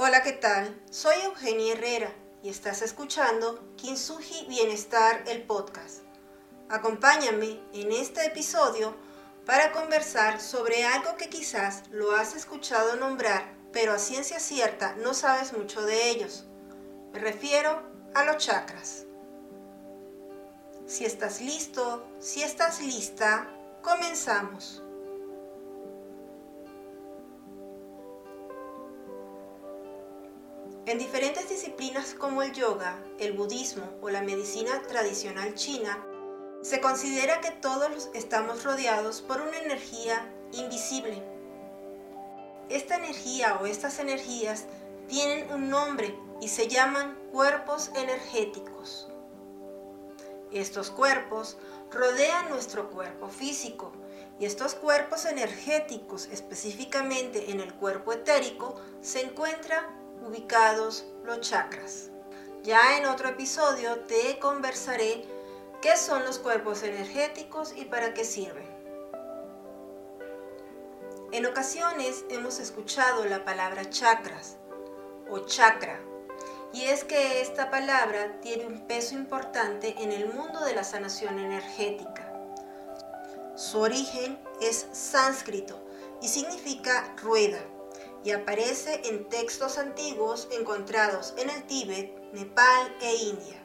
Hola, ¿qué tal? Soy Eugenia Herrera y estás escuchando Kinsuji Bienestar, el podcast. Acompáñame en este episodio para conversar sobre algo que quizás lo has escuchado nombrar, pero a ciencia cierta no sabes mucho de ellos. Me refiero a los chakras. Si estás listo, si estás lista, comenzamos. En diferentes disciplinas como el yoga, el budismo o la medicina tradicional china, se considera que todos estamos rodeados por una energía invisible. Esta energía o estas energías tienen un nombre y se llaman cuerpos energéticos. Estos cuerpos rodean nuestro cuerpo físico y estos cuerpos energéticos, específicamente en el cuerpo etérico, se encuentran ubicados los chakras. Ya en otro episodio te conversaré qué son los cuerpos energéticos y para qué sirven. En ocasiones hemos escuchado la palabra chakras o chakra y es que esta palabra tiene un peso importante en el mundo de la sanación energética. Su origen es sánscrito y significa rueda y aparece en textos antiguos encontrados en el Tíbet, Nepal e India.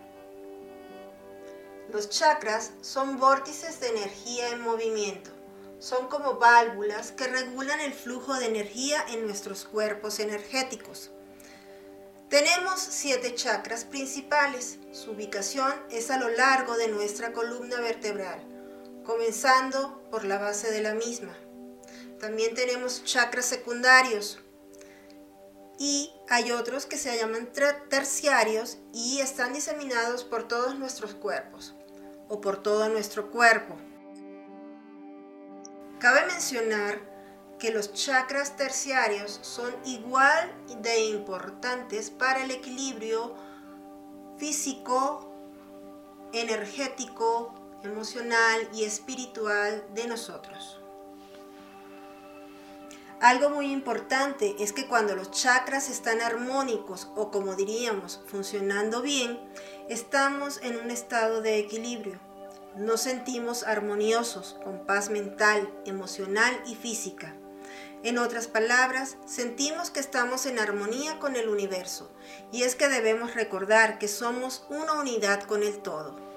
Los chakras son vórtices de energía en movimiento. Son como válvulas que regulan el flujo de energía en nuestros cuerpos energéticos. Tenemos siete chakras principales. Su ubicación es a lo largo de nuestra columna vertebral, comenzando por la base de la misma. También tenemos chakras secundarios, y hay otros que se llaman terciarios y están diseminados por todos nuestros cuerpos o por todo nuestro cuerpo. Cabe mencionar que los chakras terciarios son igual de importantes para el equilibrio físico, energético, emocional y espiritual de nosotros. Algo muy importante es que cuando los chakras están armónicos o como diríamos funcionando bien, estamos en un estado de equilibrio. Nos sentimos armoniosos, con paz mental, emocional y física. En otras palabras, sentimos que estamos en armonía con el universo y es que debemos recordar que somos una unidad con el todo.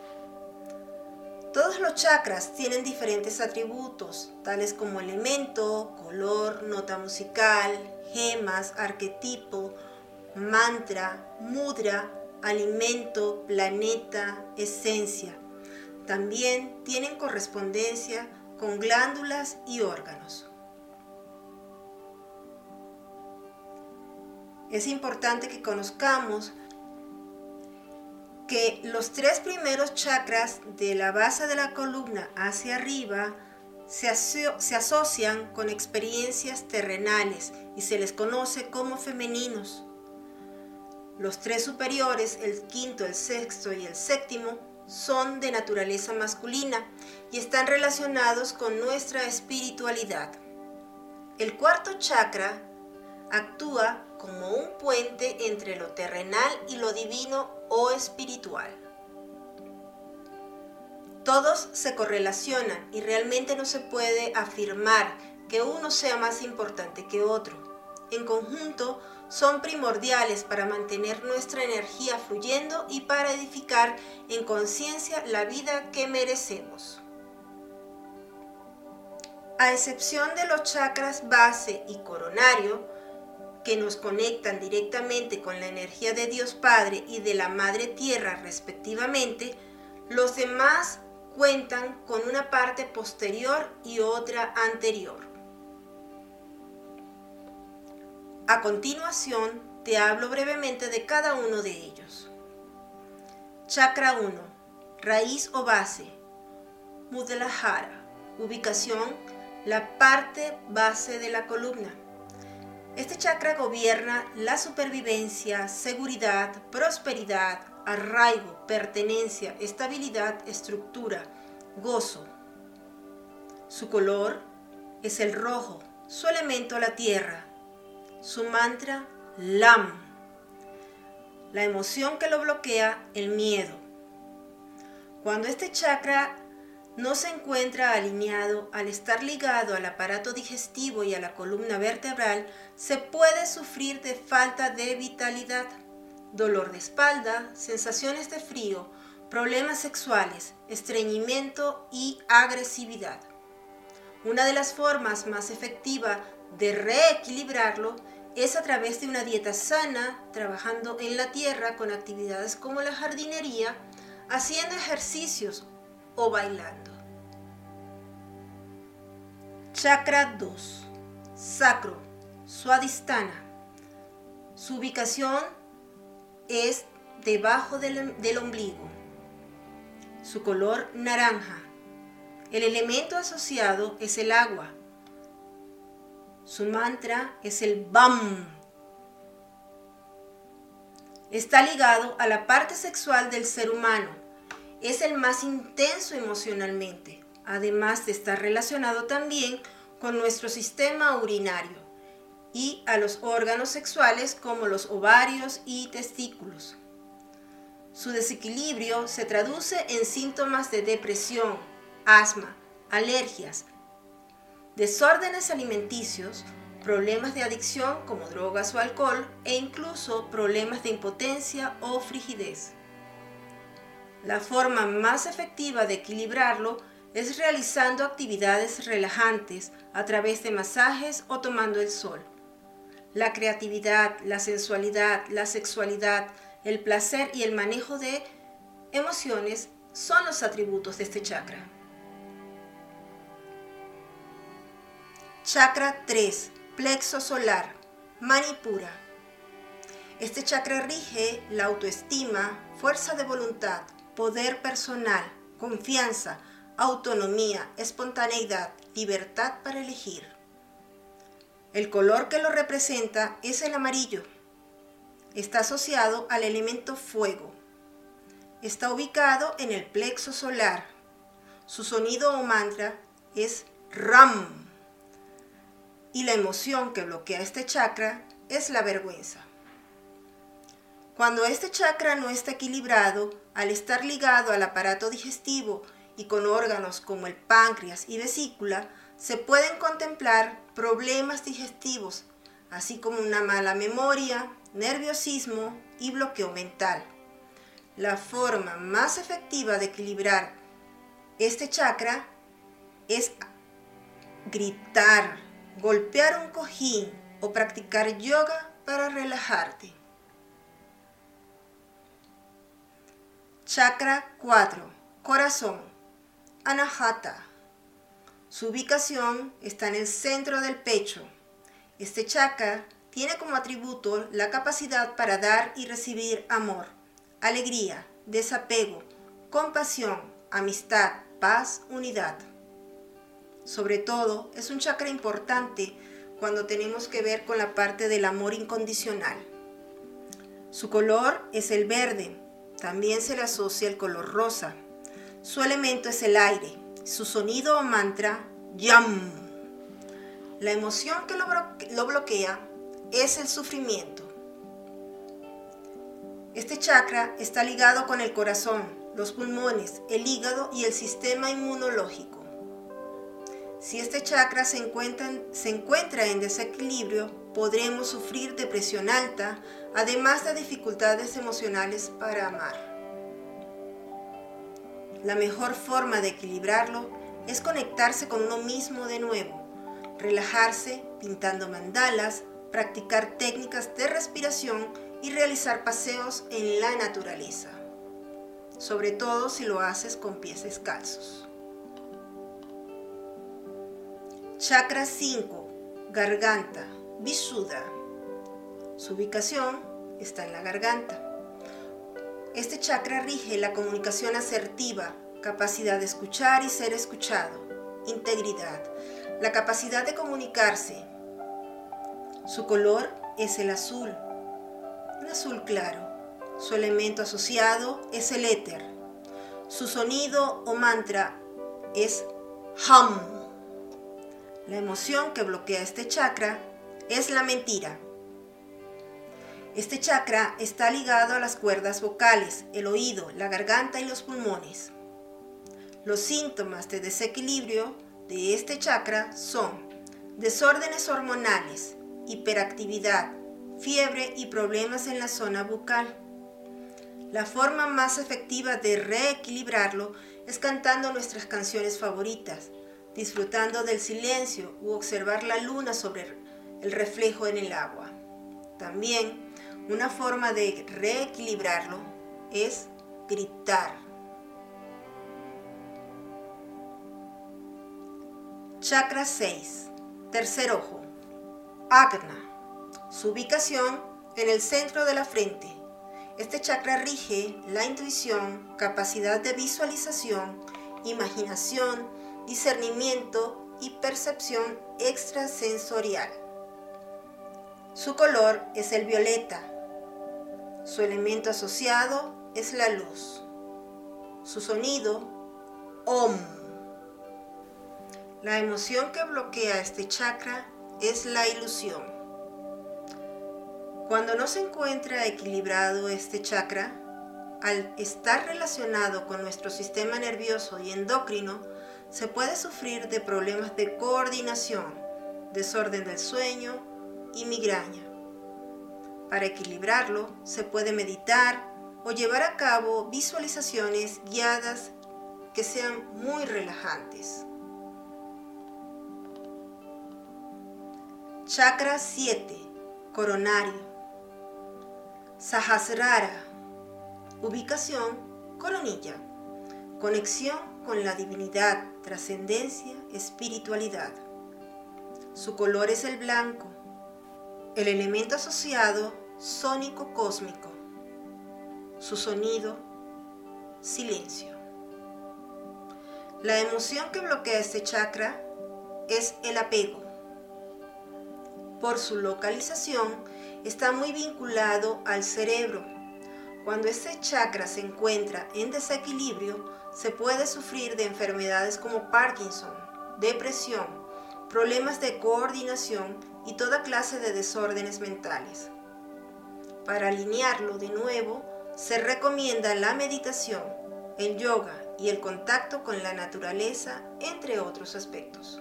Todos los chakras tienen diferentes atributos, tales como elemento, color, nota musical, gemas, arquetipo, mantra, mudra, alimento, planeta, esencia. También tienen correspondencia con glándulas y órganos. Es importante que conozcamos que los tres primeros chakras de la base de la columna hacia arriba se, asocian con experiencias terrenales y se les conoce como femeninos. Los tres superiores, el quinto, el sexto y el séptimo, son de naturaleza masculina y están relacionados con nuestra espiritualidad. El cuarto chakra actúa como un puente entre lo terrenal y lo divino o espiritual. Todos se correlacionan y realmente no se puede afirmar que uno sea más importante que otro. En conjunto, son primordiales para mantener nuestra energía fluyendo y para edificar en conciencia la vida que merecemos. A excepción de los chakras base y coronario, que nos conectan directamente con la energía de Dios Padre y de la Madre Tierra respectivamente, los demás cuentan con una parte posterior y otra anterior. A continuación, te hablo brevemente de cada uno de ellos. Chakra 1. Raíz o base. Mudalajara. Ubicación. La parte base de la columna. Este chakra gobierna la supervivencia, seguridad, prosperidad, arraigo, pertenencia, estabilidad, estructura, gozo. Su color es el rojo, su elemento la tierra, su mantra Lam. La emoción que lo bloquea, el miedo. Cuando este chakra no se encuentra alineado al estar ligado al aparato digestivo y a la columna vertebral, se puede sufrir de falta de vitalidad, dolor de espalda, sensaciones de frío, problemas sexuales, estreñimiento y agresividad. Una de las formas más efectivas de reequilibrarlo es a través de una dieta sana, trabajando en la tierra con actividades como la jardinería, haciendo ejercicios o bailando. Chakra 2. Sacro, Suadistana. Su ubicación es debajo del, del ombligo. Su color naranja. El elemento asociado es el agua. Su mantra es el BAM. Está ligado a la parte sexual del ser humano es el más intenso emocionalmente, además de estar relacionado también con nuestro sistema urinario y a los órganos sexuales como los ovarios y testículos. Su desequilibrio se traduce en síntomas de depresión, asma, alergias, desórdenes alimenticios, problemas de adicción como drogas o alcohol e incluso problemas de impotencia o frigidez. La forma más efectiva de equilibrarlo es realizando actividades relajantes a través de masajes o tomando el sol. La creatividad, la sensualidad, la sexualidad, el placer y el manejo de emociones son los atributos de este chakra. Chakra 3, plexo solar, Manipura. Este chakra rige la autoestima, fuerza de voluntad, poder personal, confianza, autonomía, espontaneidad, libertad para elegir. El color que lo representa es el amarillo. Está asociado al elemento fuego. Está ubicado en el plexo solar. Su sonido o mantra es Ram. Y la emoción que bloquea este chakra es la vergüenza. Cuando este chakra no está equilibrado, al estar ligado al aparato digestivo y con órganos como el páncreas y vesícula, se pueden contemplar problemas digestivos, así como una mala memoria, nerviosismo y bloqueo mental. La forma más efectiva de equilibrar este chakra es gritar, golpear un cojín o practicar yoga para relajarte. Chakra 4. Corazón. Anahata. Su ubicación está en el centro del pecho. Este chakra tiene como atributo la capacidad para dar y recibir amor, alegría, desapego, compasión, amistad, paz, unidad. Sobre todo, es un chakra importante cuando tenemos que ver con la parte del amor incondicional. Su color es el verde, también se le asocia el color rosa. Su elemento es el aire. Su sonido o mantra, yam. La emoción que lo, bloquea es el sufrimiento. Este chakra está ligado con el corazón, los pulmones, el hígado y el sistema inmunológico. Si este chakra se encuentra, se encuentra en desequilibrio, podremos sufrir depresión alta, además de dificultades emocionales para amar. La mejor forma de equilibrarlo es conectarse con uno mismo de nuevo, relajarse pintando mandalas, practicar técnicas de respiración y realizar paseos en la naturaleza, sobre todo si lo haces con pies descalzos. Chakra 5, garganta. Visuddha. Su ubicación está en la garganta. Este chakra rige la comunicación asertiva, capacidad de escuchar y ser escuchado, integridad, la capacidad de comunicarse. Su color es el azul, un azul claro. Su elemento asociado es el éter. Su sonido o mantra es hum. La emoción que bloquea este chakra es la mentira. Este chakra está ligado a las cuerdas vocales, el oído, la garganta y los pulmones. Los síntomas de desequilibrio de este chakra son desórdenes hormonales, hiperactividad, fiebre y problemas en la zona bucal. La forma más efectiva de reequilibrarlo es cantando nuestras canciones favoritas, disfrutando del silencio u observar la luna sobre el reflejo en el agua. También una forma de reequilibrarlo es gritar. Chakra 6. Tercer ojo. Agna. Su ubicación en el centro de la frente. Este chakra rige la intuición, capacidad de visualización, imaginación, discernimiento y percepción extrasensorial. Su color es el violeta. Su elemento asociado es la luz. Su sonido, OM. La emoción que bloquea este chakra es la ilusión. Cuando no se encuentra equilibrado este chakra, al estar relacionado con nuestro sistema nervioso y endocrino, se puede sufrir de problemas de coordinación, desorden del sueño y migraña. Para equilibrarlo, se puede meditar o llevar a cabo visualizaciones guiadas que sean muy relajantes. Chakra 7, coronario. Sahasrara. Ubicación, coronilla. Conexión con la divinidad, trascendencia, espiritualidad. Su color es el blanco. El elemento asociado, sónico cósmico. Su sonido, silencio. La emoción que bloquea este chakra es el apego. Por su localización, está muy vinculado al cerebro. Cuando este chakra se encuentra en desequilibrio, se puede sufrir de enfermedades como Parkinson, depresión, problemas de coordinación y toda clase de desórdenes mentales. Para alinearlo de nuevo, se recomienda la meditación, el yoga y el contacto con la naturaleza, entre otros aspectos.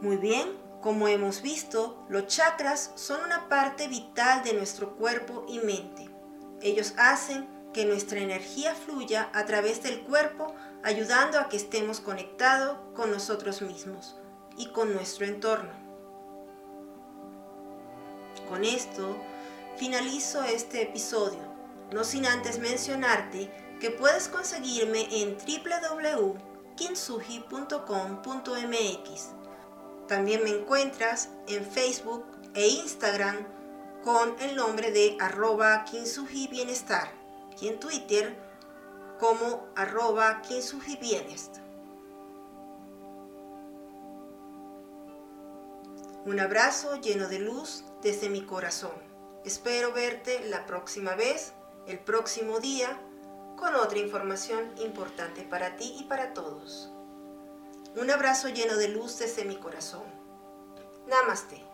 Muy bien, como hemos visto, los chakras son una parte vital de nuestro cuerpo y mente. Ellos hacen que nuestra energía fluya a través del cuerpo, ayudando a que estemos conectados con nosotros mismos y con nuestro entorno. Con esto finalizo este episodio, no sin antes mencionarte que puedes conseguirme en www.kinsuji.com.mx también me encuentras en Facebook e Instagram con el nombre de arroba Bienestar y en Twitter como arroba. Un abrazo lleno de luz desde mi corazón. Espero verte la próxima vez, el próximo día, con otra información importante para ti y para todos. Un abrazo lleno de luz desde mi corazón. Namaste.